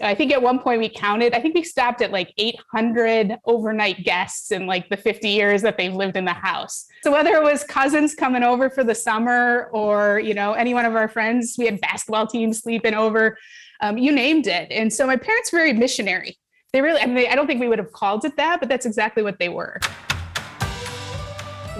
I think at one point we counted, I think we stopped at like 800 overnight guests in like the 50 years that they've lived in the house. So whether it was cousins coming over for the summer or, you know, any one of our friends, we had basketball teams sleeping over, um, you named it. And so my parents were very missionary. They really, I mean, I don't think we would have called it that, but that's exactly what they were.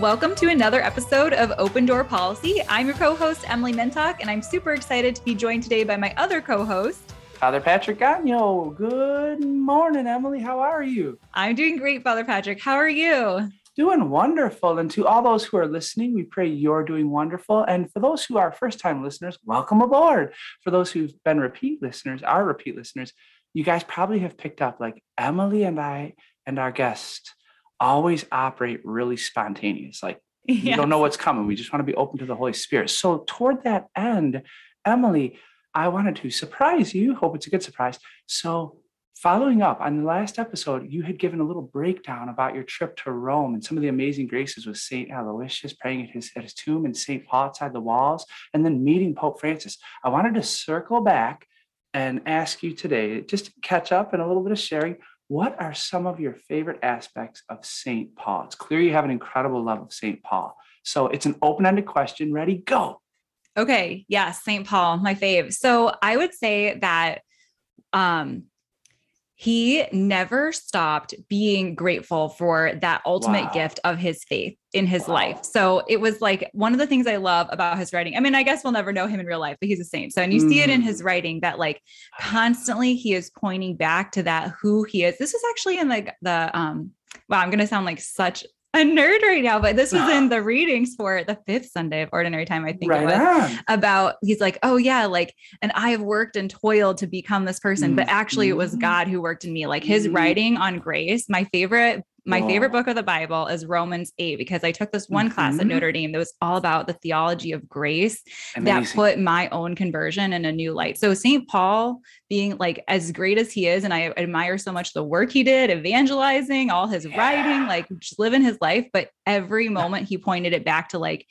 Welcome to another episode of Open Door Policy. I'm your co host, Emily Mintock, and I'm super excited to be joined today by my other co host, Father Patrick Gonyeau. Good morning, Emily. How are you? I'm doing great, Father Patrick. How are you? Doing wonderful. And to all those who are listening, we pray you're doing wonderful. And for those who are first time listeners, welcome aboard. For those who've been repeat listeners, our repeat listeners, you guys probably have picked up like Emily and I and our guest always operate really spontaneous. Like yes. you don't know what's coming. We just want to be open to the Holy Spirit. So toward that end, Emily, I wanted to surprise you. Hope it's a good surprise. So, following up on the last episode, you had given a little breakdown about your trip to Rome and some of the amazing graces with Saint Aloysius praying at his at his tomb and Saint Paul outside the walls, and then meeting Pope Francis. I wanted to circle back and ask you today, just to catch up and a little bit of sharing. What are some of your favorite aspects of St. Paul? It's clear you have an incredible love of St. Paul. So it's an open ended question. Ready? Go. Okay. Yes. St. Paul, my fave. So I would say that um, he never stopped being grateful for that ultimate wow. gift of his faith in his wow. life. So it was like one of the things I love about his writing. I mean, I guess we'll never know him in real life, but he's a saint. So, and you mm. see it in his mm. writing that like constantly he is pointing back to that who he is. This is actually in like the, um, wow, I'm going to sound like such a nerd right now, but this was in the readings for the fifth Sunday of Ordinary Time, I think right it was on. about he's like, oh yeah, like, and I have worked and toiled to become this person, mm-hmm. but actually it was mm-hmm. God who worked in me. Like his mm-hmm. writing on grace, my favorite my favorite book of the Bible is Romans 8 because I took this one mm-hmm. class at mm-hmm. Notre Dame that was all about the theology of grace Amazing. that put my own conversion in a new light. So St. Paul being like as great as he is and I admire so much the work he did evangelizing, all his yeah. writing, like just living his life, but every moment he pointed it back to like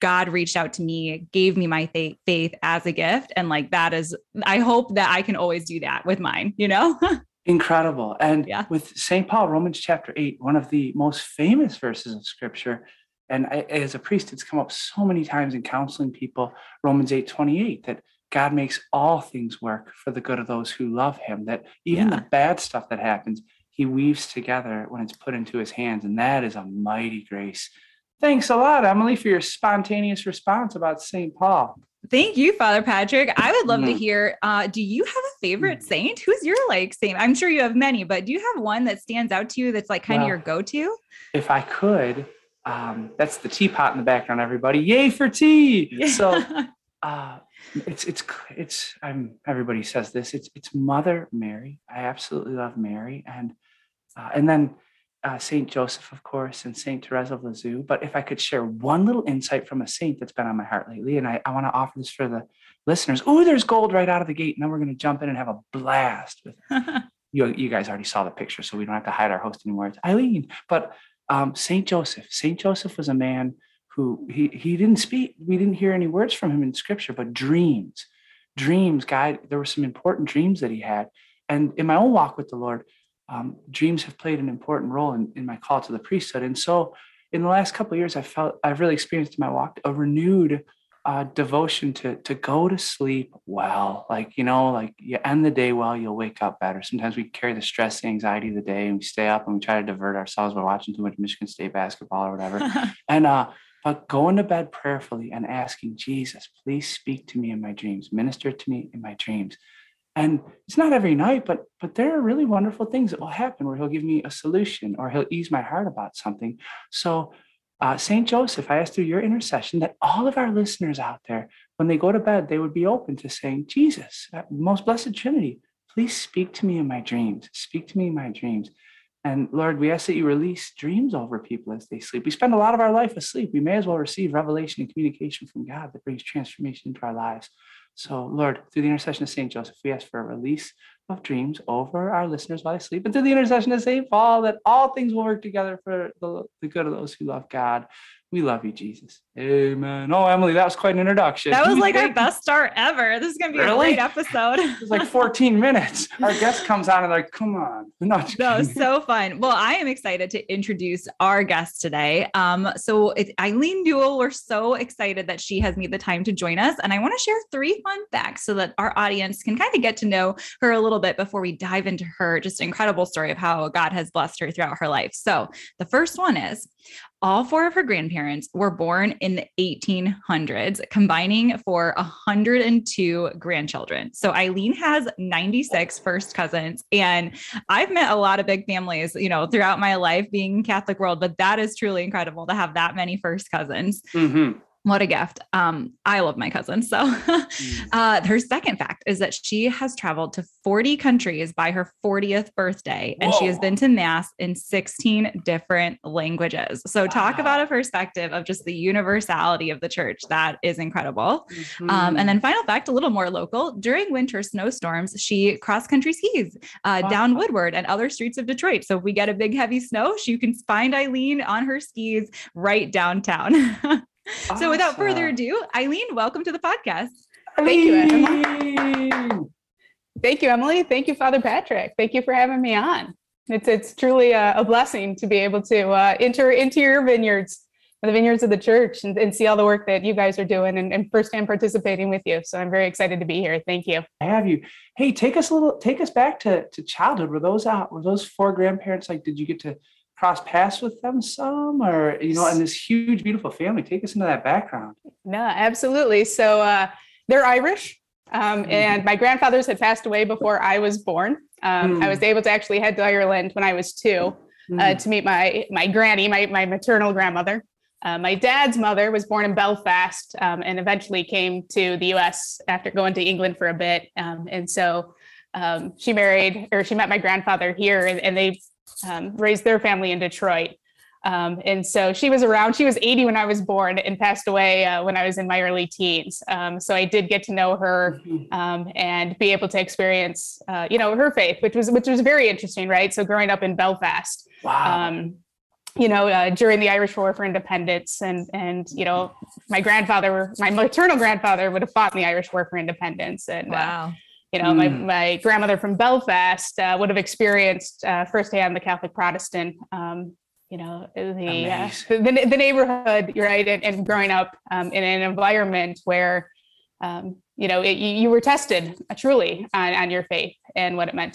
God reached out to me, gave me my faith, faith as a gift. And like that is, I hope that I can always do that with mine, you know? Incredible. And yeah. with St. Paul, Romans chapter 8, one of the most famous verses of scripture. And I, as a priest, it's come up so many times in counseling people, Romans 8 28, that God makes all things work for the good of those who love him, that even yeah. the bad stuff that happens, he weaves together when it's put into his hands. And that is a mighty grace. Thanks a lot, Emily, for your spontaneous response about St. Paul. Thank you, Father Patrick. I would love mm. to hear. Uh, do you have a favorite mm. saint? Who's your like saint? I'm sure you have many, but do you have one that stands out to you that's like kind well, of your go-to? If I could, um, that's the teapot in the background, everybody. Yay for tea! Yeah. So uh, it's it's it's I'm everybody says this. It's it's Mother Mary. I absolutely love Mary, and uh, and then uh, Saint Joseph, of course, and Saint Therese of Lisieux. But if I could share one little insight from a saint that's been on my heart lately, and I, I want to offer this for the listeners. Oh, there's gold right out of the gate. And then we're going to jump in and have a blast with you. You guys already saw the picture, so we don't have to hide our host anymore. It's Eileen. But um, Saint Joseph. Saint Joseph was a man who he he didn't speak. We didn't hear any words from him in Scripture, but dreams, dreams. God, there were some important dreams that he had. And in my own walk with the Lord, um, dreams have played an important role in, in my call to the priesthood. And so in the last couple of years, I felt I've really experienced in my walk a renewed uh, devotion to to go to sleep well. Like you know, like you end the day well, you'll wake up better. Sometimes we carry the stress, the anxiety of the day, and we stay up and we try to divert ourselves by watching too much Michigan State basketball or whatever. and uh, but going to bed prayerfully and asking Jesus, please speak to me in my dreams, minister to me in my dreams and it's not every night but but there are really wonderful things that will happen where he'll give me a solution or he'll ease my heart about something so uh, saint joseph i ask through your intercession that all of our listeners out there when they go to bed they would be open to saying jesus uh, most blessed trinity please speak to me in my dreams speak to me in my dreams and Lord, we ask that you release dreams over people as they sleep. We spend a lot of our life asleep. We may as well receive revelation and communication from God that brings transformation into our lives. So, Lord, through the intercession of St. Joseph, we ask for a release of dreams over our listeners while they sleep, and through the intercession of St. Paul, that all things will work together for the, the good of those who love God. We love you, Jesus. Amen. Oh, Emily, that was quite an introduction. That was like our best start ever. This is going to be really? a great episode. It was like 14 minutes. Our guest comes on and like, come on. No, no so fun. Well, I am excited to introduce our guest today. Um, so it's Eileen Newell. We're so excited that she has made the time to join us. And I want to share three fun facts so that our audience can kind of get to know her a little bit before we dive into her just incredible story of how God has blessed her throughout her life. So the first one is all four of her grandparents were born in the 1800s, combining for 102 grandchildren. So Eileen has 96 first cousins. And I've met a lot of big families, you know, throughout my life being Catholic world, but that is truly incredible to have that many first cousins. Mm-hmm what a gift. Um, I love my cousin. So, mm. uh, her second fact is that she has traveled to 40 countries by her 40th birthday, and Whoa. she has been to Mass in 16 different languages. So, wow. talk about a perspective of just the universality of the church. That is incredible. Mm-hmm. Um, and then, final fact, a little more local during winter snowstorms, she cross country skis uh, wow. down Woodward and other streets of Detroit. So, if we get a big heavy snow, she can find Eileen on her skis right downtown. Awesome. So without further ado, Eileen, welcome to the podcast. Thank you, Emily. Thank you, Emily. Thank you, Father Patrick. Thank you for having me on. It's it's truly a, a blessing to be able to uh, enter into your vineyards, the vineyards of the church, and, and see all the work that you guys are doing and, and firsthand participating with you. So I'm very excited to be here. Thank you. I have you. Hey, take us a little, take us back to to childhood. Were those out? Were those four grandparents like? Did you get to cross paths with them some or you know in this huge beautiful family take us into that background no absolutely so uh, they're irish um, mm. and my grandfathers had passed away before i was born um, mm. i was able to actually head to ireland when i was two mm. uh, to meet my my granny my, my maternal grandmother uh, my dad's mother was born in belfast um, and eventually came to the us after going to england for a bit um, and so um, she married or she met my grandfather here and, and they um, raised their family in Detroit. Um, and so she was around. She was 80 when I was born and passed away uh, when I was in my early teens. Um, so I did get to know her mm-hmm. um, and be able to experience, uh, you know, her faith, which was which was very interesting, right? So growing up in Belfast, wow. Um, you know, uh, during the Irish War for Independence, and and you know, my grandfather, my maternal grandfather, would have fought in the Irish War for Independence, and uh, wow you know, mm. my, my grandmother from Belfast uh, would have experienced uh, firsthand the Catholic Protestant, um, you know, the, uh, the, the, neighborhood, right, and, and growing up um, in an environment where, um, you know, it, you were tested uh, truly on, on your faith and what it meant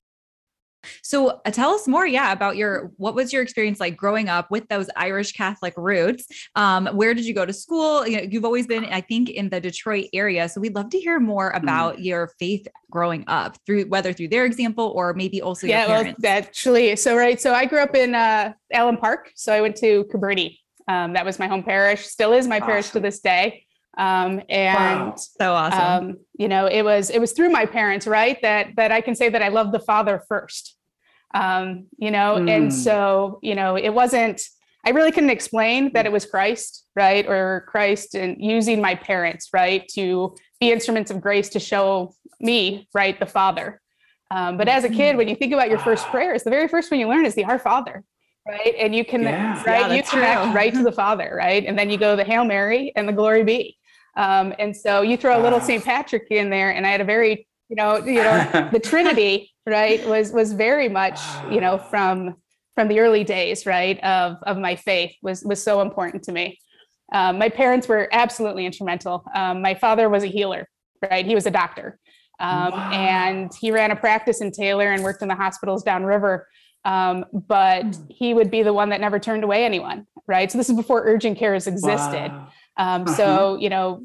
so uh, tell us more, yeah, about your what was your experience like growing up with those Irish Catholic roots? Um, where did you go to school? You know, you've always been, I think, in the Detroit area. So we'd love to hear more mm. about mm. your faith growing up through whether through their example or maybe also yeah, your parents. Well, actually, so right. So I grew up in uh, Allen Park. So I went to Cabrini. Um, that was my home parish, still is my awesome. parish to this day. Um, and wow. so awesome. Um, you know, it was it was through my parents, right? That that I can say that I love the Father first um, you know, mm. and so, you know, it wasn't, I really couldn't explain that it was Christ, right? Or Christ and using my parents, right, to be instruments of grace to show me, right, the Father. Um, but as a kid, when you think about your first prayers, the very first one you learn is the Our Father, right? And you can, yeah. right, yeah, you connect true. right to the Father, right? And then you go the Hail Mary and the Glory Be. Um, and so you throw a little St. Patrick in there, and I had a very, you know, you know, the Trinity right was was very much you know from from the early days right of of my faith was was so important to me um, my parents were absolutely instrumental um, my father was a healer right he was a doctor um, wow. and he ran a practice in taylor and worked in the hospitals downriver um, but hmm. he would be the one that never turned away anyone right so this is before urgent cares existed wow. Um, uh-huh. so you know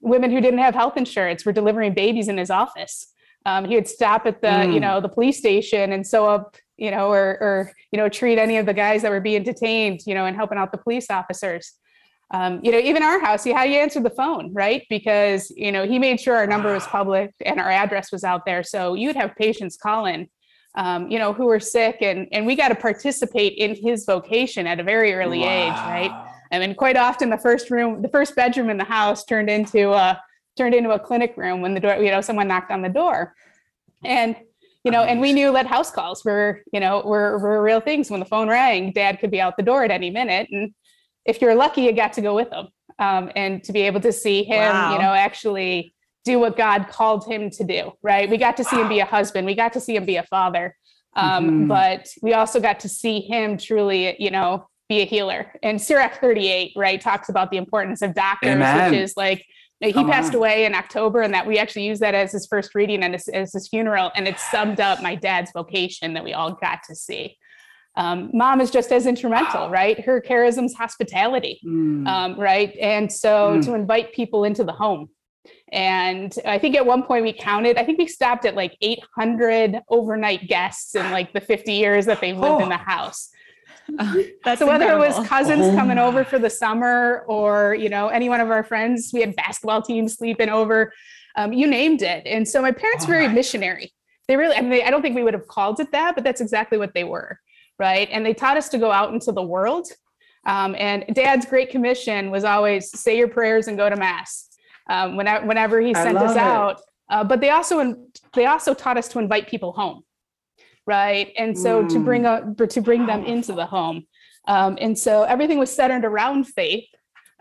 women who didn't have health insurance were delivering babies in his office um, he would stop at the mm. you know the police station and sew up you know or or you know treat any of the guys that were being detained you know and helping out the police officers um, you know even our house he how you answer the phone right because you know he made sure our number was public and our address was out there so you'd have patients calling um, you know who were sick and and we got to participate in his vocation at a very early wow. age right I mean, quite often the first room, the first bedroom in the house turned into a, turned into a clinic room when the door, you know, someone knocked on the door. And, you know, and we knew that house calls were, you know, were, were real things. When the phone rang, dad could be out the door at any minute. And, if you're lucky, you got to go with him um, and to be able to see him, Wow. you know, actually do what God called him to do, right? We got to see him be a husband, we got to see him be a father, um, Mhm. but we also got to see him truly, you know, be a healer. And Sirach 38, right, talks about the importance of doctors, Amen. which is like, he Come passed on. away in October, and that we actually used that as his first reading and as, as his funeral, and it summed up my dad's vocation that we all got to see. Um, mom is just as instrumental, Wow. right? Her charism's hospitality Mm. um, right? And so Mm. to invite people into the home. And I think at one point we counted, I think we stopped at like 800 overnight guests in like the 50 years that they've lived in Oh. the house. That's so whether it was cousins Oh coming over for the summer or, you know, any one of our friends, we had basketball teams sleeping over, um, you named it. And so my parents Oh were very my. missionary. They really, I mean, they, I don't think we would have called it that, but that's exactly what they were. Right. And they taught us to go out into the world. Um, and dad's great commission was always say your prayers and go to mass. Um, whenever, whenever he sent us it. out, uh, but they also they also taught us to invite people home, right? And so to Mm. bring a, to bring them into the home, um, and so everything was centered around faith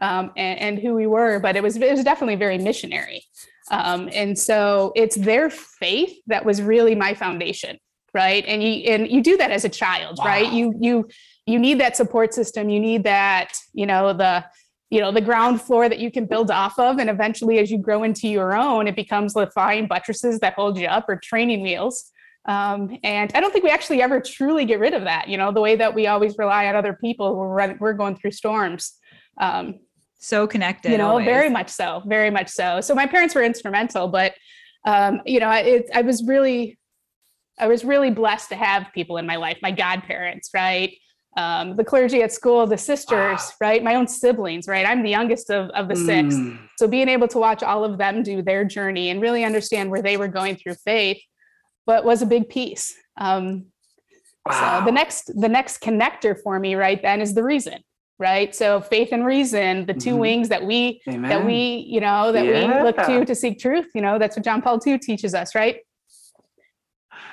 um, and, and who we were, but it was it was definitely very missionary, um, and so it's their faith that was really my foundation, right? And you and you do that as a child, right? You you you need that support system, you need that you know the you know the ground floor that you can build off of and eventually as you grow into your own it becomes the flying buttresses that hold you up or training wheels um, and i don't think we actually ever truly get rid of that you know the way that we always rely on other people when we're, we're going through storms um, so connected. you know always. very much so very much so so my parents were instrumental but um, you know it, i was really i was really blessed to have people in my life my godparents right um, the clergy at school the sisters Wow. right my own siblings right i'm the youngest of, of the six Mm. so being able to watch all of them do their journey and really understand where they were going through faith but was a big piece um, Wow. so the next the next connector for me right then is the reason right so faith and reason the 2 Mhm. wings that we Amen. that we you know that we look to to seek truth you know that's what john paul ii teaches us right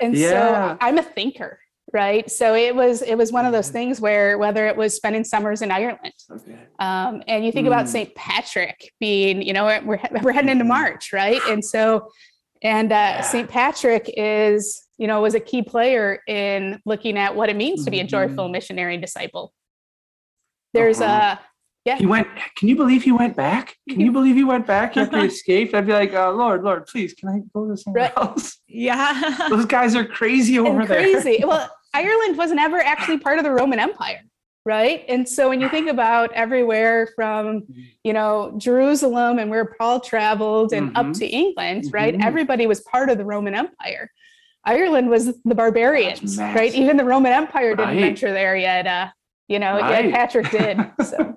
and Yeah. so i'm a thinker right so it was it was one of those Mhm. things where whether it was spending summers in ireland good. um, and you think about Mm. St. Patrick being, you know, we're, we're we're heading into March, right? And so, and uh, Yeah. St. Patrick is, you know, was a key player in looking at what it means to be a joyful Mhm. missionary disciple. There's Uh-huh. a, He went. Can you believe he went back? Can you believe he went back after he escaped? I'd be like, oh, Lord, Lord, please, can I go to somewhere Right. else? Yeah. Those guys are crazy over and there. crazy. Well, Ireland was never actually part of the Roman Empire, right? And so when you think about everywhere from, you know, Jerusalem and where Paul traveled and up Mhm. to England, right? Mhm. Everybody was part of the Roman Empire. Ireland was the barbarians, right? Even the Roman Empire didn't Right. venture there yet. Uh, you know, yet Patrick did. So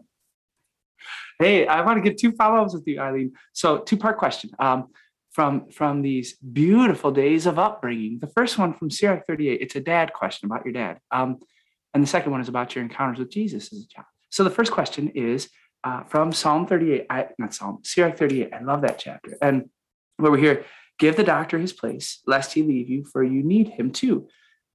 Hey, I want to get two follow-ups with you, Eileen. So, two-part question. Um, from from these beautiful days of upbringing. The first one from Sirach 38. It's a dad question about your dad. Um, and the second one is about your encounters with Jesus as a child. So the first question is uh, from Psalm 38. I not Psalm Sirach 38. I love that chapter. And where we hear, "Give the doctor his place, lest he leave you, for you need him too."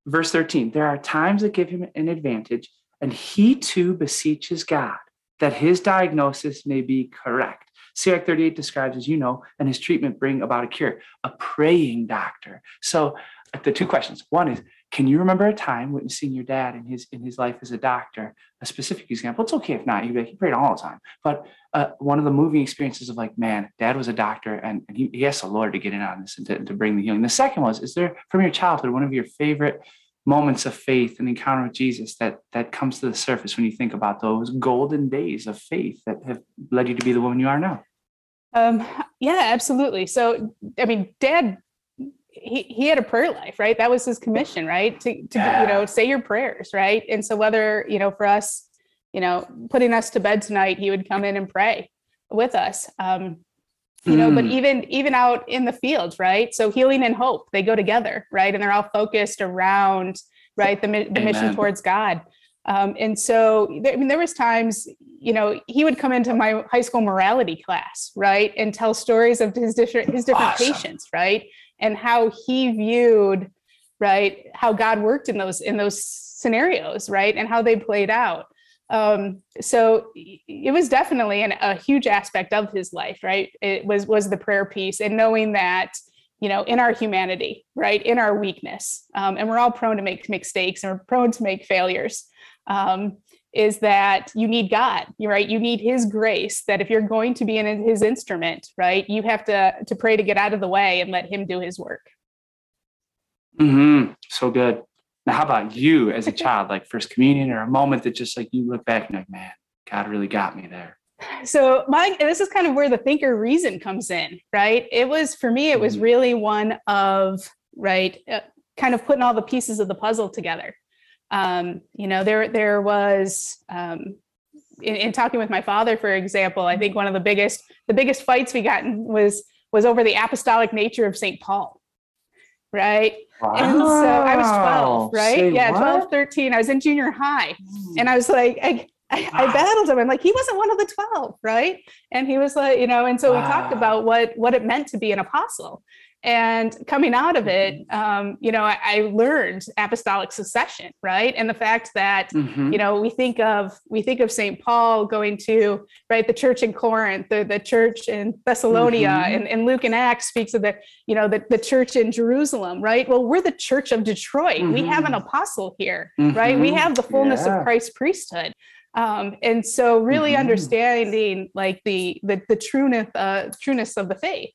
Verse 13. There are times that give him an advantage, and he too beseeches God that his diagnosis may be correct. Sirach 38 describes, as you know, and his treatment bring about a cure, a praying doctor. So uh, the two questions. One is, can you remember a time witnessing your dad in his in his life as a doctor? A specific example. It's okay if not. Like, he prayed all the time. But uh, one of the moving experiences of like, man, dad was a doctor and, and he, he asked the Lord to get in on this and to, to bring the healing. The second was, is there from your childhood one of your favorite moments of faith and encounter with Jesus that that comes to the surface when you think about those golden days of faith that have led you to be the woman you are now. Um, yeah, absolutely. So, I mean, dad, he, he had a prayer life, right? That was his commission, right? To, to, you know, say your prayers, right? And so whether, you know, for us, you know, putting us to bed tonight, he would come in and pray with us. Um, you know, but Mm. even, even out in the fields, right? So healing and hope, they go together, right? And they're all focused around, right? The, the mission towards God. Um, and so, there, I mean, there was times, you know, he would come into my high school morality class, right, and tell stories of his different his different Awesome. patients, right, and how he viewed, right, how God worked in those in those scenarios, right, and how they played out. Um, so it was definitely an, a huge aspect of his life, right? It was was the prayer piece and knowing that you know in our humanity, right, in our weakness, um, and we're all prone to make mistakes and we're prone to make failures. Um, is that you need God, right? You need His grace. That if you're going to be in His instrument, right, you have to to pray to get out of the way and let Him do His work. Mm-hmm. So good. Now, how about you as a child, like first communion or a moment that just like you look back and like, man, God really got me there. So my this is kind of where the thinker reason comes in, right? It was for me, it was Mhm. really one of right, uh, kind of putting all the pieces of the puzzle together. Um, you know, there there was um, in, in talking with my father, for example, I think one of the biggest the biggest fights we got was was over the apostolic nature of St. Paul, right? Wow. And so I was 12, right? Say yeah, what? 12, 13. I was in junior high. And I was like, I, I, I battled him. I'm like, he wasn't one of the 12, right? And he was like, you know, and so we talked about what what it meant to be an apostle. And coming out of it, Mm-hmm. um, you know, I, I learned apostolic succession, right? And the fact that Mhm. you know we think of we think of st paul going to right the church in corinth the, the church in thessalonia Mhm. and, and luke and acts speaks of the you know the, the church in jerusalem right well we're the church of detroit we have an Mhm. apostle here right we have the fullness Yeah. of christ's priesthood um, and so really understanding like the the, the trueness uh, trueness of the faith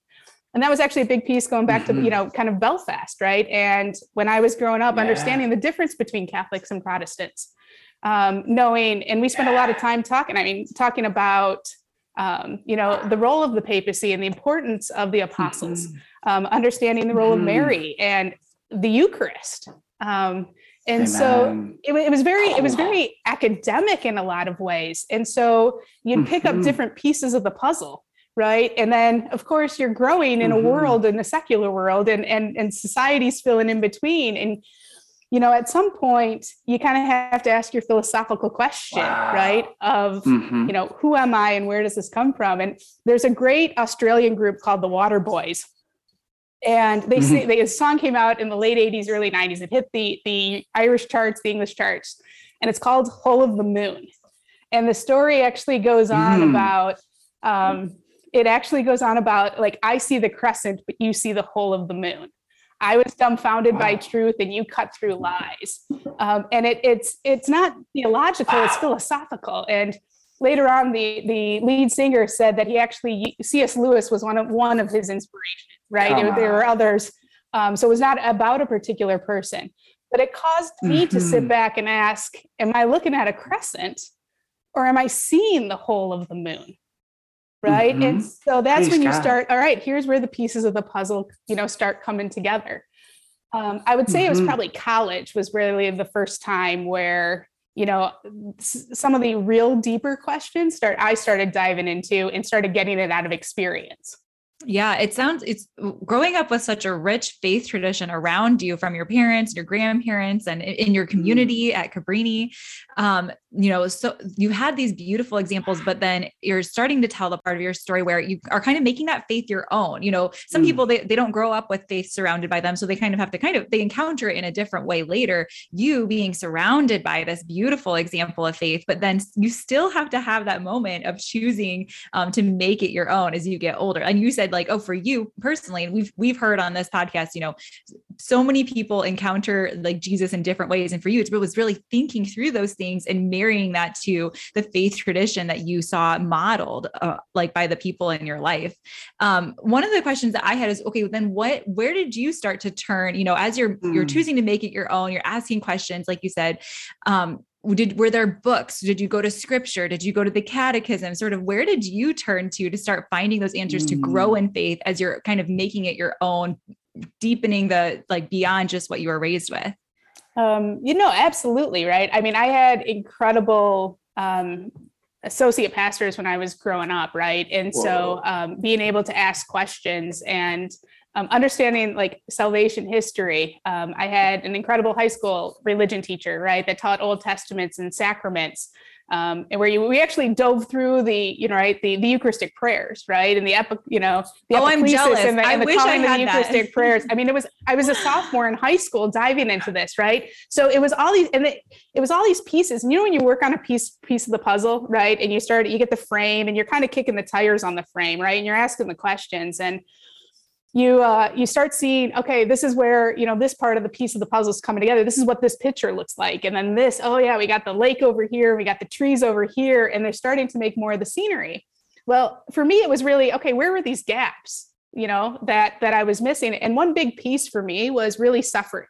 and that was actually a big piece going back to Mhm. you know kind of belfast right and when i was growing up Yeah. understanding the difference between catholics and protestants um, knowing and we spent a lot of time talking i mean talking about um, you know the role of the papacy and the importance of the apostles Mhm. um, understanding the role of Mhm. mary and the eucharist um, and so it, it was very it was very academic in a lot of ways and so you'd pick up Mhm. different pieces of the puzzle right and then of course you're growing in a Mhm. world in a secular world and and and society's filling in between and you know at some point you kind of have to ask your philosophical question Wow. right of Mhm. you know who am i and where does this come from and there's a great australian group called the Waterboys and they say they, a song came out in the late 80s early 90s it hit the the irish charts the english charts and it's called whole of the moon and the story actually goes on Mm. about um, it actually goes on about like i see the crescent but you see the whole of the moon. I was dumbfounded by truth and you cut through lies. Um, and it, it's it's not theological it's philosophical. And later on the the lead singer said that he actually cs lewis was one of one of his inspirations right? There, were others. Um, so it was not about a particular person. But it caused me to sit Mhm. back and ask am i looking at a crescent or am i seeing the whole of the moon right and Mhm. so that's Praise when you God. start all right here's where the pieces of the puzzle you know start coming together um, i would say it was Mhm. probably college was really the first time where you know some of the real deeper questions start i started diving into and started getting it out of experience Yeah, it sounds it's growing up with such a rich faith tradition around you from your parents, your grandparents, and in your community at Cabrini. Um, you know, so you had these beautiful examples, but then you're starting to tell the part of your story where you are kind of making that faith your own. You know, some Mm. people they, they don't grow up with faith surrounded by them, so they kind of have to kind of they encounter it in a different way later. You being surrounded by this beautiful example of faith, but then you still have to have that moment of choosing um, to make it your own as you get older. And you said like, oh, for you personally, and we've we've heard on this podcast, you know, so many people encounter like Jesus in different ways, and for you, it was really thinking through those things and marrying that to the faith tradition that you saw modeled, uh, like by the people in your life. Um, one of the questions that I had is, okay, then what? Where did you start to turn? You know, as you're you're Mm. choosing to make it your own, you're asking questions, like you said. Um, did were there books did you go to scripture did you go to the catechism sort of where did you turn to to start finding those answers to grow Mm. in faith as you're kind of making it your own deepening the like beyond just what you were raised with Um, you know, absolutely, right? I mean, I had incredible um, associate pastors when I was growing up, right? And so um, being able to ask questions and um, understanding like salvation history. Um, I had an incredible high school religion teacher, right, that taught Old Testaments and sacraments. um, and where you we actually dove through the you know right the, the Eucharistic prayers right and the epic you know the oh I'm jealous and the, I and the wish I calling of had the Eucharistic that. prayers I mean it was I was a sophomore in high school diving into this right so it was all these and it, it was all these pieces and you know when you work on a piece piece of the puzzle right and you start you get the frame and you're kind of kicking the tires on the frame right and you're asking the questions and you uh, you start seeing okay this is where you know this part of the piece of the puzzle is coming together. This is what this picture looks like. And then this oh yeah we got the lake over here we got the trees over here and they're starting to make more of the scenery. Well for me it was really okay where were these gaps you know that that i was missing? And one big piece for me was really suffering.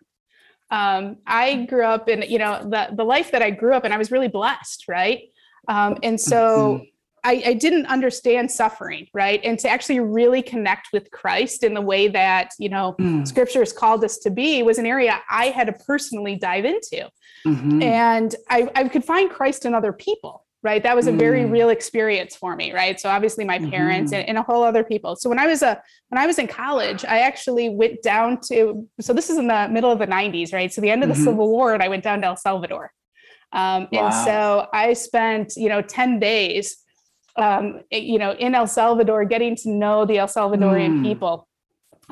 Um, i grew up in you know the the life that i grew up in i was really blessed right? Um, and so I, I didn't understand suffering, right? And to actually really connect with Christ in the way that, you know, Mm. scripture has called us to be was an area I had to personally dive into. Mhm. And I, I could find Christ in other people, right? That was a very Mm. real experience for me, right? So obviously my parents Mhm. and, and a whole other people. So when I was a when I was in college, I actually went down to so this is in the middle of the 90s, right? So the end of the Mhm. Civil War, and I went down to El Salvador. Um, Wow. And so I spent, you know, 10 days um, you know, in El Salvador, getting to know the El Salvadorian Mm. people.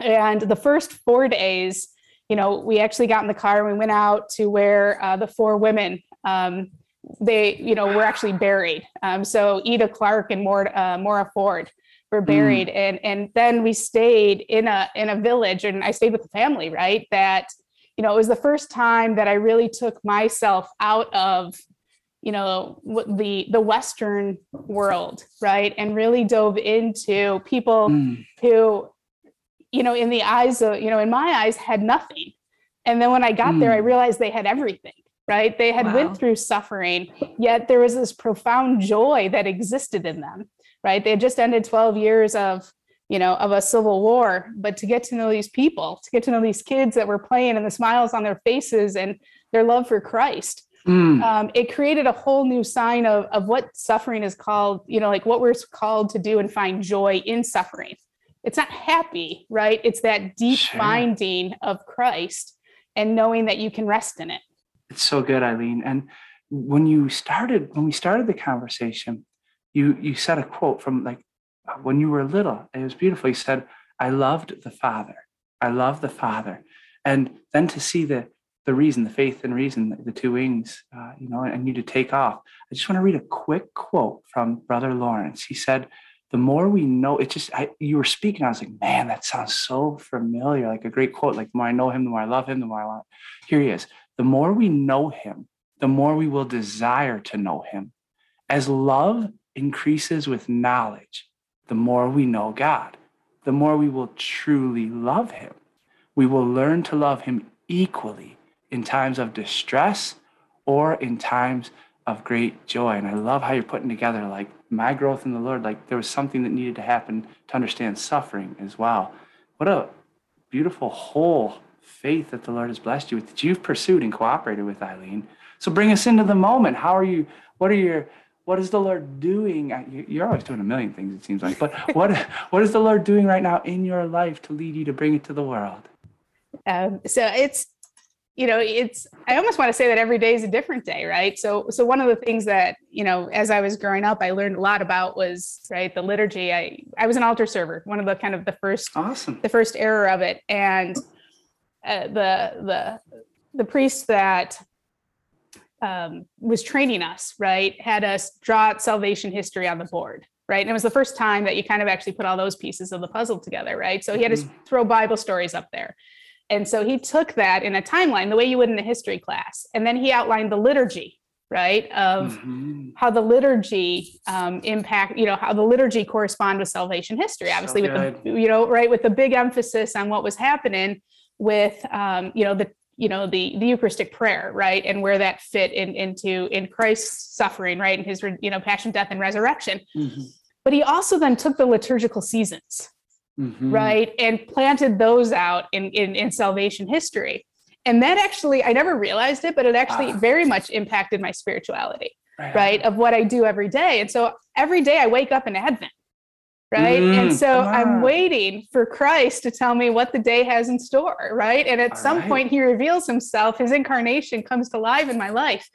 And the first four days, you know, we actually got in the car and we went out to where uh, the four women, um, they, you know, were actually buried. Um, so Ida Clark and Maura, uh, Maura Ford were buried, and and then we stayed in a in a village, and I stayed with the family, right? That, you know, it was the first time that I really took myself out of you know the the western world right and really dove into people Mm. who you know in the eyes of you know in my eyes had nothing and then when i got there i Mm. realized they had everything right they had Wow. went through suffering yet there was this profound joy that existed in them right they had just ended 12 years of you know of a civil war but to get to know these people to get to know these kids that were playing and the smiles on their faces and their love for christ Mm. um, it created a whole new sign of, of what suffering is called, you know, like what we're called to do and find joy in suffering. It's not happy, right? It's that deep Sure. finding of Christ and knowing that you can rest in it. It's so good, Eileen. And when you started, when we started the conversation, you you said a quote from like when you were little. It was beautiful. You said, "I loved the Father. I love the Father." And then to see the the reason, the faith and reason, the two wings, uh, you know, and need to take off. I just want to read a quick quote from Brother Lawrence. He said, "The more we know, it just I, you were speaking. I was like, man, that sounds so familiar. Like a great quote. Like the more I know him, the more I love him, the more I want." Here he is. The more we know him, the more we will desire to know him. As love increases with knowledge, the more we know God, the more we will truly love him. We will learn to love him equally in times of distress or in times of great joy. And I love how you're putting together like my growth in the Lord, like there was something that needed to happen to understand suffering as well. What a beautiful whole faith that the Lord has blessed you with that you've pursued and cooperated with Eileen. So bring us into the moment. How are you? What are your what is the Lord doing? You- You're always doing a million things, it seems like. But what what is the Lord doing right now in your life to lead you to bring it to the world? Um, so it's, you know, it's, I almost want to say that every day is a different day, right? So, so one of the things that, you know, as I was growing up, I learned a lot about was, right, the liturgy. I, I was an altar server, one of the kind of the first Awesome. the first era of it and uh, the the the priest that um, was training us right had us draw out salvation history on the board right and it was the first time that you kind of actually put all those pieces of the puzzle together right so he had us throw bible stories up there and so he took that in a timeline the way you would in a history class and then he outlined the liturgy right of Mhm. how the liturgy um, impact, you know, how the liturgy correspond with salvation history, So obviously with the, you know, right, with the big emphasis on what was happening with, um, you know, the, you know, the, the Eucharistic prayer, right. And where that fit in, into, in Christ's suffering, right. And his, you know, passion, death and resurrection. Mhm. But he also then took the liturgical seasons, Mhm. right and planted those out in, in in salvation history. And that actually i never realized it but it actually Ah. very much impacted my spirituality right. of what i do every day. And so every day i wake up in advent right? And Mm, so i'm waiting for christ to tell me what the day has in store right? And at All some right. point he reveals himself his incarnation comes to life in my life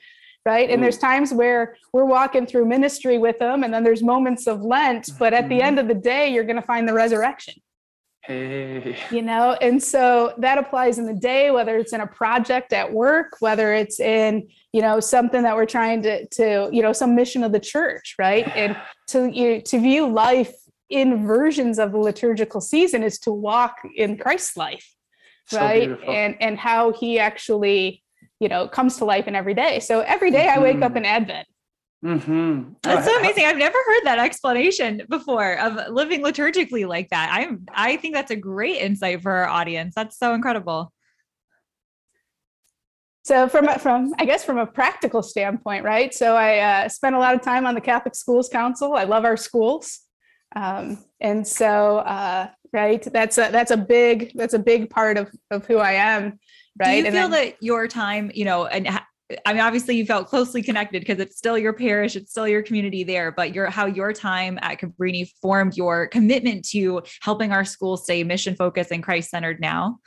right? And there's mm. times where we're walking through ministry with them, and then there's moments of Lent, but at the end mm-hmm. of the day, you're going to find the resurrection Hey. you know and so that applies in the day whether it's in a project at work whether it's in you know something that we're trying to to you know some mission of the church right and to you to view life in versions of the liturgical season is to walk in christ's life So right beautiful. and and how he actually you know comes to life in every day so every day i wake up Mhm. in advent Mm-hmm. That's so amazing. I've never heard that explanation before of living liturgically like that. I'm I think that's a great insight for our audience. That's so incredible. So from from I guess from a practical standpoint, right? So I uh, spent a lot of time on the Catholic Schools Council. I love our schools, um, and so uh, right, that's a that's a big that's a big part of of who I am, right? Do you And feel then- that your time, you know, and I mean, obviously you felt closely connected because it's still your parish, it's still your community there, but your how your time at Cabrini formed your commitment to helping our school stay mission focused and Christ centered now.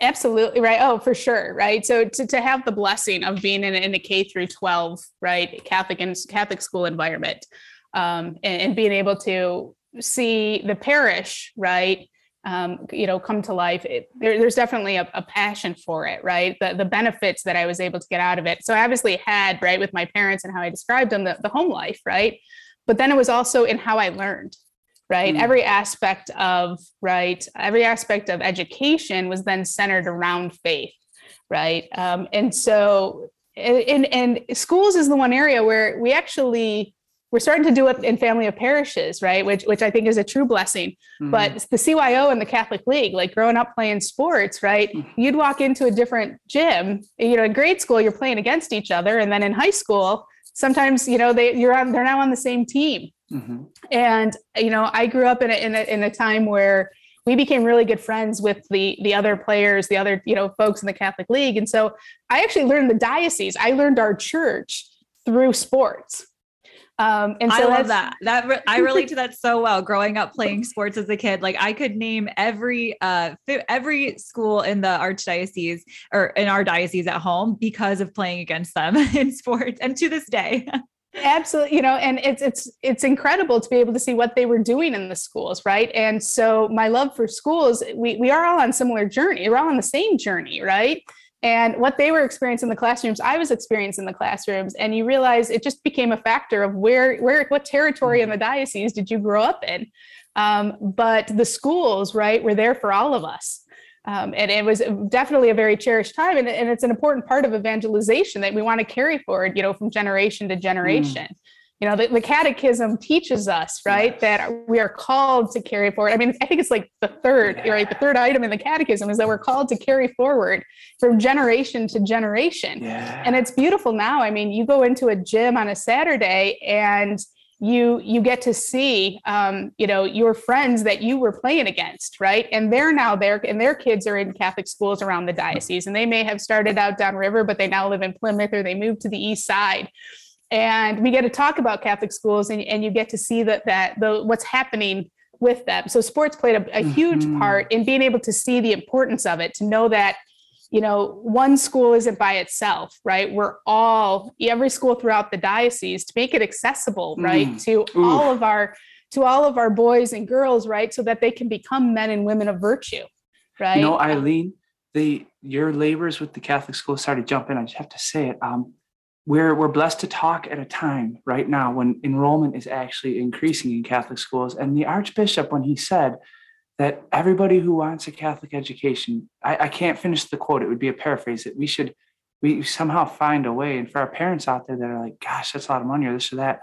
Absolutely right. Oh, for sure. Right. So to, to have the blessing of being in, in a K through 12, right, Catholic and Catholic school environment, um, and, and being able to see the parish, right, um, you know, come to life. It, there, there's definitely a, a passion for it, right? The the benefits that I was able to get out of it. So I obviously had right with my parents and how I described them, the, the home life, right. But then it was also in how I learned, right Mm. every aspect of right every aspect of education was then centered around faith right um, and so and, and schools is the one area where we actually we're starting to do it in family of parishes right? Which which i think is a true blessing. Mhm. but the cyo and the catholic league like growing up playing sports right? Mhm. you'd walk into a different gym you know in grade school you're playing against each other. And then in high school sometimes you know they you're on they're now on the same team. Mhm. and you know i grew up in a, in a, in a time where we became really good friends with the the other players the other you know folks in the catholic league. And so i actually learned the diocese. I learned our church through sports um and so I love that. That re- I relate to that so well. Growing up playing sports as a kid, like I could name every uh every school in the archdiocese or in our diocese at home because of playing against them in sports, and to this day. absolutely you know and it's it's it's incredible to be able to see what they were doing in the schools right and so my love for schools we we are all on similar journey we're all on the same journey right and what they were experiencing in the classrooms i was experiencing in the classrooms. And you realize it just became a factor of where where what territory in the diocese did you grow up in? Um, but the schools right were there for all of us. Um, and it was definitely a very cherished time. And, and it's an important part of evangelization that we want to carry forward you know from generation to generation you know the, the catechism teaches us right that we are called to carry forward. I mean i think it's like the third right the third item in the catechism is that we're called to carry forward from generation to generation. Yeah. and it's beautiful now. I mean you go into a gym on a saturday and you you get to see um, you know your friends that you were playing against right? And they're now there and their kids are in catholic schools around the diocese. And they may have started out downriver but they now live in plymouth or they moved to the east side and we get to talk about catholic schools and, and you get to see that that the what's happening with them so sports played a, a huge Mhm. part in being able to see the importance of it to know that you know, one school isn't by itself, right? We're all every school throughout the diocese to make it accessible, right, Mm. to Ooh. all of our to all of our boys and girls, right, so that they can become men and women of virtue, right? You know, Eileen, the your labors with the Catholic school started jumping. I just have to say it. Um, we're we're blessed to talk at a time right now when enrollment is actually increasing in Catholic schools. And the Archbishop, when he said that everybody who wants a Catholic education, I, I can't finish the quote. It would be a paraphrase. That we should we somehow find a way. And for our parents out there that are like, "Gosh, that's a lot of money," or this or that.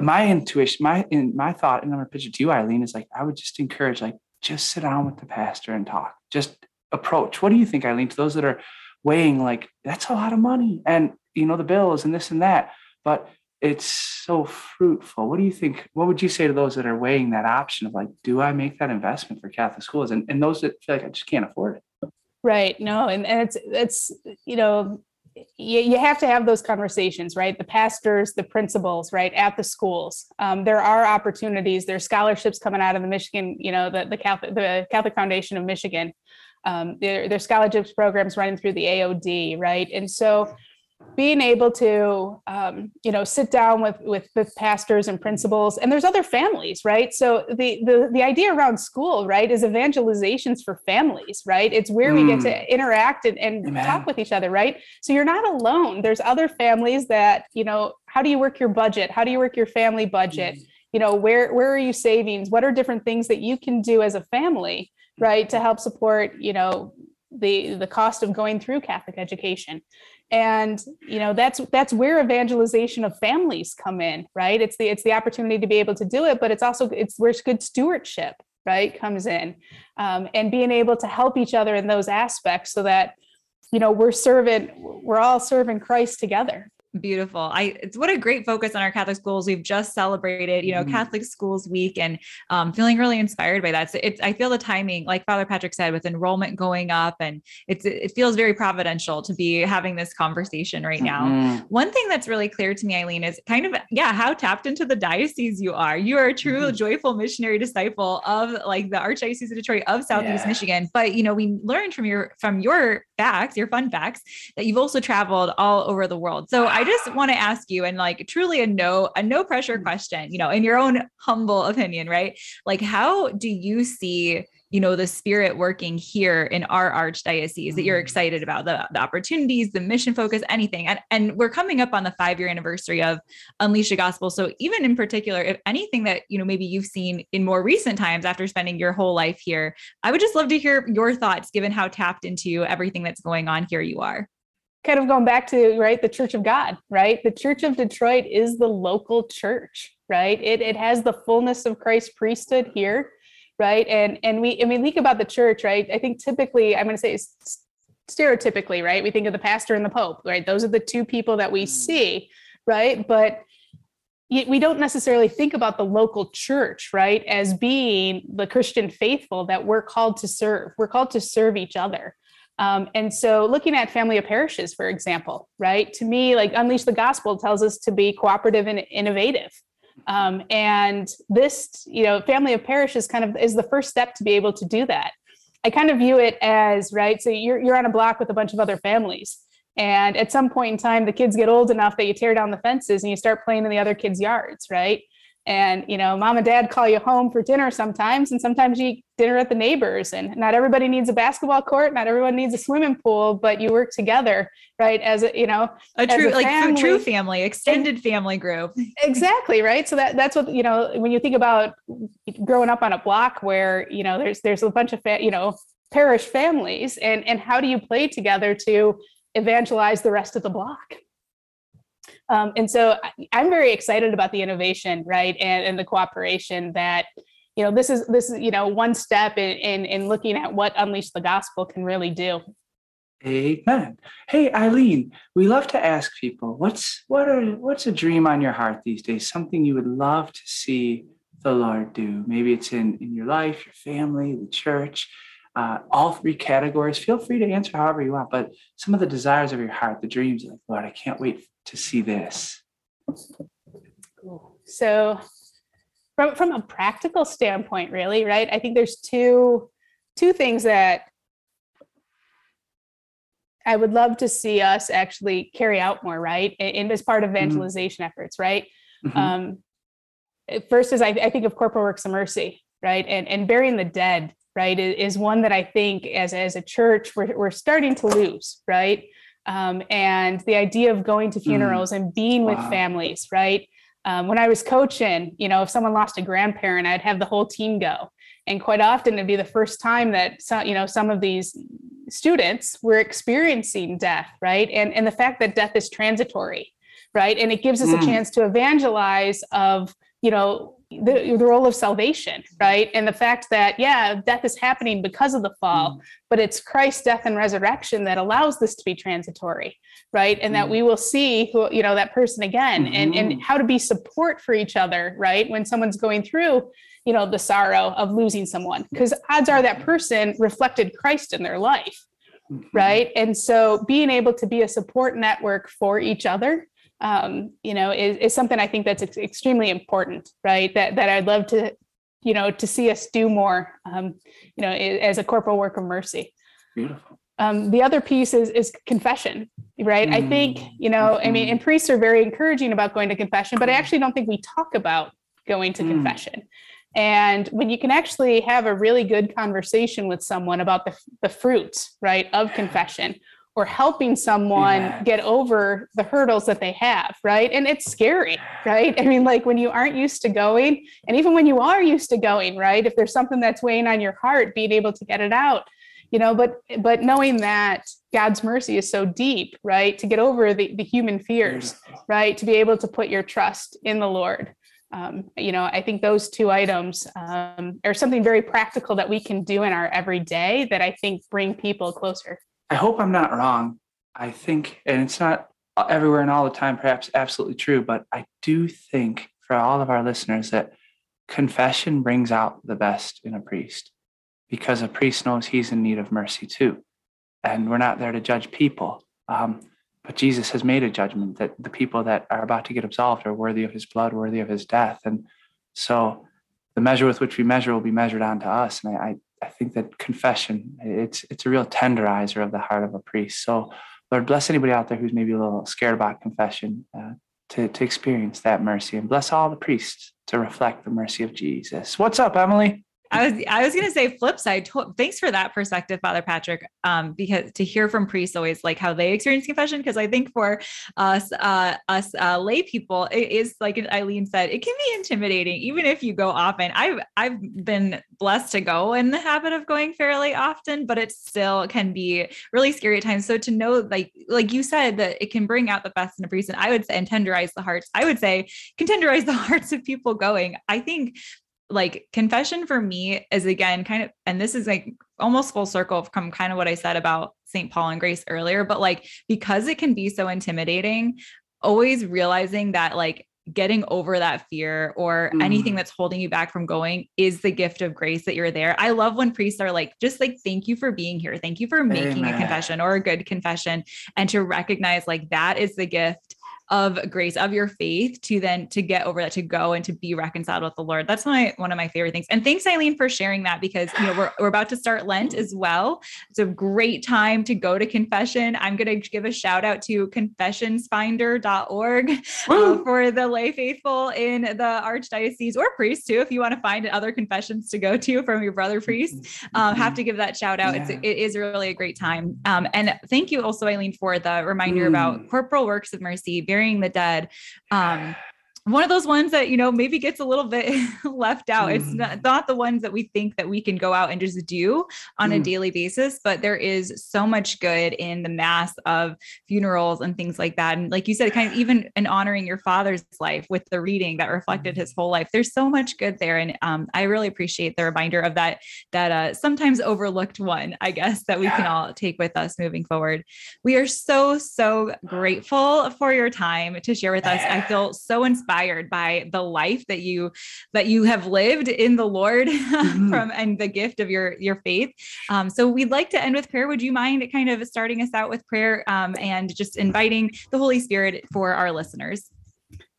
My intuition, my in my thought, and I'm gonna pitch it to you, Eileen, is like I would just encourage like just sit down with the pastor and talk. Just approach. What do you think, Eileen? To those that are weighing, like, that's a lot of money. And you know, the bills and this and that, but it's so fruitful. What do you think? What would you say to those that are weighing that option of like, do I make that investment for Catholic schools? And, and those that feel like I just can't afford it. Right. No, and, and it's it's you know you, you have to have those conversations, right? The pastors, the principals, right, at the schools. Um, there are opportunities. There's scholarships coming out of the Michigan, you know, the the Catholic the Catholic Foundation of Michigan. Um, there, there's scholarships programs running through the AOD, right? And so being able to um, you know sit down with, with with pastors and principals and there's other families right? So the the the idea around school right is evangelizations for families right? It's where we get to interact and, and Amen. talk with each other right? So you're not alone. There's other families that you know how do you work your budget? How do you work your family budget? You know where where are you savings what are different things that you can do as a family right to help support you know the the cost of going through catholic education and you know that's that's where evangelization of families come in right? It's the it's the opportunity to be able to do it but it's also it's where good stewardship right comes in. Um, and being able to help each other in those aspects so that you know we're serving we're all serving christ together Beautiful. I it's what a great focus on our Catholic schools. We've just celebrated, you know, Mhm. Catholic Schools Week and um, feeling really inspired by that. So it's I feel the timing, like Father Patrick said, with enrollment going up, and it's it feels very providential to be having this conversation right now. Mhm. One thing that's really clear to me, Eileen, is kind of yeah, how tapped into the diocese you are. You are a true Mhm. joyful missionary disciple of like the Archdiocese of Detroit of Southeast Yeah. Michigan. But you know, we learned from your from your facts, your fun facts, that you've also traveled all over the world. So I just want to ask you, and like truly a no, a no pressure question, you know, in your own humble opinion, right? Like, how do you see, you know, the spirit working here in our archdiocese that you're Mm. excited about the, the opportunities, the mission focus, anything? And and we're coming up on the five year anniversary of Unleash the Gospel. So even in particular, if anything that you know maybe you've seen in more recent times after spending your whole life here, I would just love to hear your thoughts, given how tapped into everything that's going on here you are. Kind of going back to right the church of god right? The church of detroit is the local church right? It, it has the fullness of christ's priesthood here right? And and we and we think about the church right? I think typically i'm going to say stereotypically right? We think of the pastor and the pope right? Those are the two people that we Mm. see right? But we don't necessarily think about the local church right as being the christian faithful that we're called to serve. We're called to serve each other um, and so looking at family of parishes, for example, right? To me, like Unleash the Gospel tells us to be cooperative and innovative. Um, and this, you know, family of parishes kind of is the first step to be able to do that. I kind of view it as, right? So you're, you're on a block with a bunch of other families. And at some point in time, the kids get old enough that you tear down the fences and you start playing in the other kids' yards, right? And you know, mom and dad call you home for dinner sometimes, and sometimes you eat dinner at the neighbors. And not everybody needs a basketball court, not everyone needs a swimming pool, but you work together, right? As a, you know, A true, a like true- true family- family, extended family group. exactly right so that that's what you know when you think about growing up on a block where you know there's there's a bunch of fa- you know parish families and and how do you play together to evangelize the rest of the block um, and so I- i'm very excited about the innovation right and, and the cooperation that you know this is this is you know one step in, in in looking at what unleash the gospel can really do Amen. Hey, Eileen, we love to ask people what's what are what's a dream on your heart these days? Something you would love to see the Lord do. Maybe it's in in your life, your family, the church, uh, all three categories. Feel free to answer however you want. But some of the desires of your heart, the dreams, like Lord, I can't wait to see this. So from from a practical standpoint, really, right? I think there's two two things that I would love to see us actually carry out more, right? In, as part of evangelization efforts, right? Mhm. Um, first is I, I think of corporal works of mercy, right? And and burying the dead, right, is one that I think as as a church we're we're starting to lose, right? Um, and the idea of going to funerals and being with families, right? Um, when I was coaching, you know, if someone lost a grandparent, I'd have the whole team go. And quite often it'd be the first time that some, you know, some of these students were experiencing death, right? And and the fact that death is transitory, right? And it gives us a Mm. chance to evangelize of, you know, the, the role of salvation, right? And the fact that, yeah, death is happening because of the fall, but it's Christ's death and resurrection that allows this to be transitory, right? And that Mm. we will see who, you know, that person again and, Mhm. and how to be support for each other, right? When someone's going through, you know, the sorrow of losing someone, because odds are that person reflected Christ in their life, Mhm. right? And so being able to be a support network for each other, um, you know, is, is something I think that's ex- extremely important, right? That that I'd love to, you know, to see us do more, um, you know, as a corporal work of mercy. Beautiful. Um, the other piece is is confession, right? I think, Mm. you know, I mean, Mhm. and priests are very encouraging about going to confession, but I actually don't think we talk about going to Mm. confession. And when you can actually have a really good conversation with someone about the, the fruits, right, of confession or helping someone Yeah. get over the hurdles that they have, right? And it's scary, right? I mean, like when you aren't used to going, and even when you are used to going, right? If there's something that's weighing on your heart, being able to get it out, you know, but but knowing that God's mercy is so deep, right? To get over the, the human fears, right? To be able to put your trust in the Lord. Um, you know, I think those two items um, are something very practical that we can do in our everyday that I think bring people closer. I hope I'm not wrong. I think, and it's not everywhere and all the time, perhaps absolutely true, but I do think for all of our listeners that confession brings out the best in a priest because a priest knows he's in need of mercy too. And we're not there to judge people. Um, but Jesus has made a judgment that the people that are about to get absolved are worthy of his blood, worthy of his death. And so the measure with which we measure will be measured onto us. And I, I think that confession, it's it's a real tenderizer of the heart of a priest. So, Lord, bless anybody out there who's maybe a little scared about confession uh, to, to experience that mercy. And bless all the priests to reflect the mercy of Jesus. What's up, Emily? I was I was gonna say flip side. To- thanks for that perspective, Father Patrick. Um, because to hear from priests always like how they experience confession. Because I think for us, uh, us uh, lay people, it is like Eileen said, it can be intimidating, even if you go often. I've I've been blessed to go in the habit of going fairly often, but it still can be really scary at times. So to know, like like you said, that it can bring out the best in a priest, and I would say and tenderize the hearts. I would say can tenderize the hearts of people going. I think like confession for me is again kind of and this is like almost full circle from kind of what I said about St. Paul and Grace earlier but like because it can be so intimidating always realizing that like getting over that fear or Mm. anything that's holding you back from going is the gift of grace that you're there. I love when priests are like just like thank you for being here. Thank you for making a confession or a good confession and to recognize like that is the gift of grace of your faith to then to get over that to go and to be reconciled with the lord that's my one of my favorite things and thanks eileen for sharing that because you know we're, we're about to start lent as well it's a great time to go to confession i'm going to give a shout out to confessionsfinder.org uh, for the lay faithful in the archdiocese or priests too if you want to find other confessions to go to from your brother priest um, have to give that shout out. It's Yeah. it is really a great time. Um, and thank you also, Eileen, for the reminder about Mm. corporal works of mercy, burying the dead. Um, one of those ones that you know maybe gets a little bit left out. It's Mm. not, not the ones that we think that we can go out and just do on a Mm. daily basis, but there is so much good in the mass of funerals and things like that. And like you said, kind of even in honoring your father's life with the reading that reflected his whole life. There's so much good there, and um, I really appreciate the reminder of that that uh, sometimes overlooked one, I guess, that we can all take with us moving forward. We are so, so grateful for your time to share with us. I feel so inspired by the life that you that you have lived in the Lord Mhm. from and the gift of your your faith. Um, so we'd like to end with prayer. Would you mind kind of starting us out with prayer um, and just inviting the Holy Spirit for our listeners?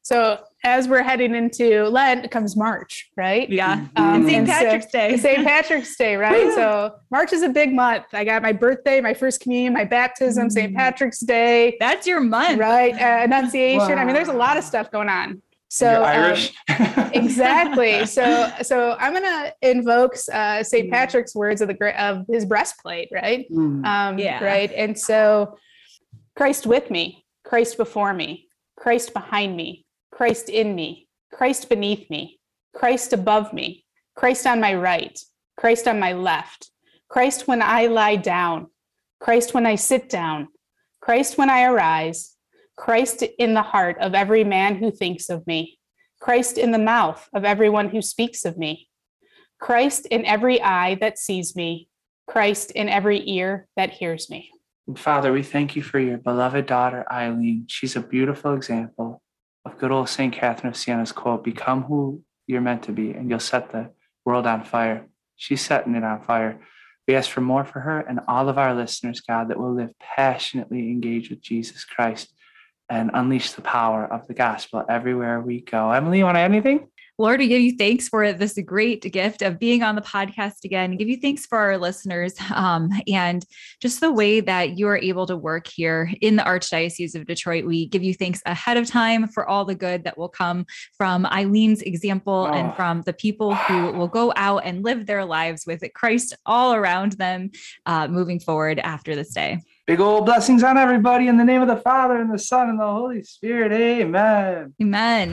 So as we're heading into Lent comes March, right? Yeah. Um, and St. and so- Patrick's Day. St. Patrick's Day, right? So March is a big month. I got my birthday, my first communion, my baptism, St. Mm. Patrick's Day, That's your month. right? Uh, Annunciation. I mean, there's a lot of stuff going on. So You're um, exactly. So so I'm gonna invoke uh, St. Mm. Patrick's words of the gra- of his breastplate, right? Mm. Um, Yeah. Right. And so Christ with me, Christ before me, Christ behind me, Christ in me, Christ beneath me, Christ above me, Christ on my right, Christ on my left, Christ when I lie down, Christ when I sit down, Christ when I arise, Christ in the heart of every man who thinks of me, Christ in the mouth of everyone who speaks of me, Christ in every eye that sees me, Christ in every ear that hears me. Father, we thank you for your beloved daughter, Eileen. She's a beautiful example of good old St. Catherine of Siena's quote Become who you're meant to be, and you'll set the world on fire. She's setting it on fire. We ask for more for her and all of our listeners, God, that will live passionately engaged with Jesus Christ and unleash the power of the gospel everywhere we go. Emily, you want to add anything? Lord, we give you thanks for this great gift of being on the podcast again. Give you thanks for our listeners um, and just the way that you are able to work here in the Archdiocese of Detroit. We give you thanks ahead of time for all the good that will come from Eileen's example oh. and from the people who will go out and live their lives with Christ all around them uh, moving forward after this day. Big old blessings on everybody in the name of the Father and the Son and the Holy Spirit. Amen. Amen.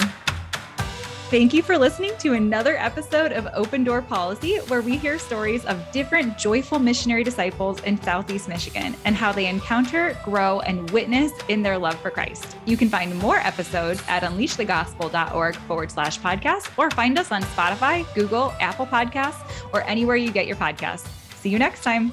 Thank you for listening to another episode of Open Door Policy, where we hear stories of different joyful missionary disciples in Southeast Michigan and how they encounter, grow, and witness in their love for Christ. You can find more episodes at unleashthegospel.org forward slash podcast or find us on Spotify, Google, Apple Podcasts, or anywhere you get your podcasts. See you next time.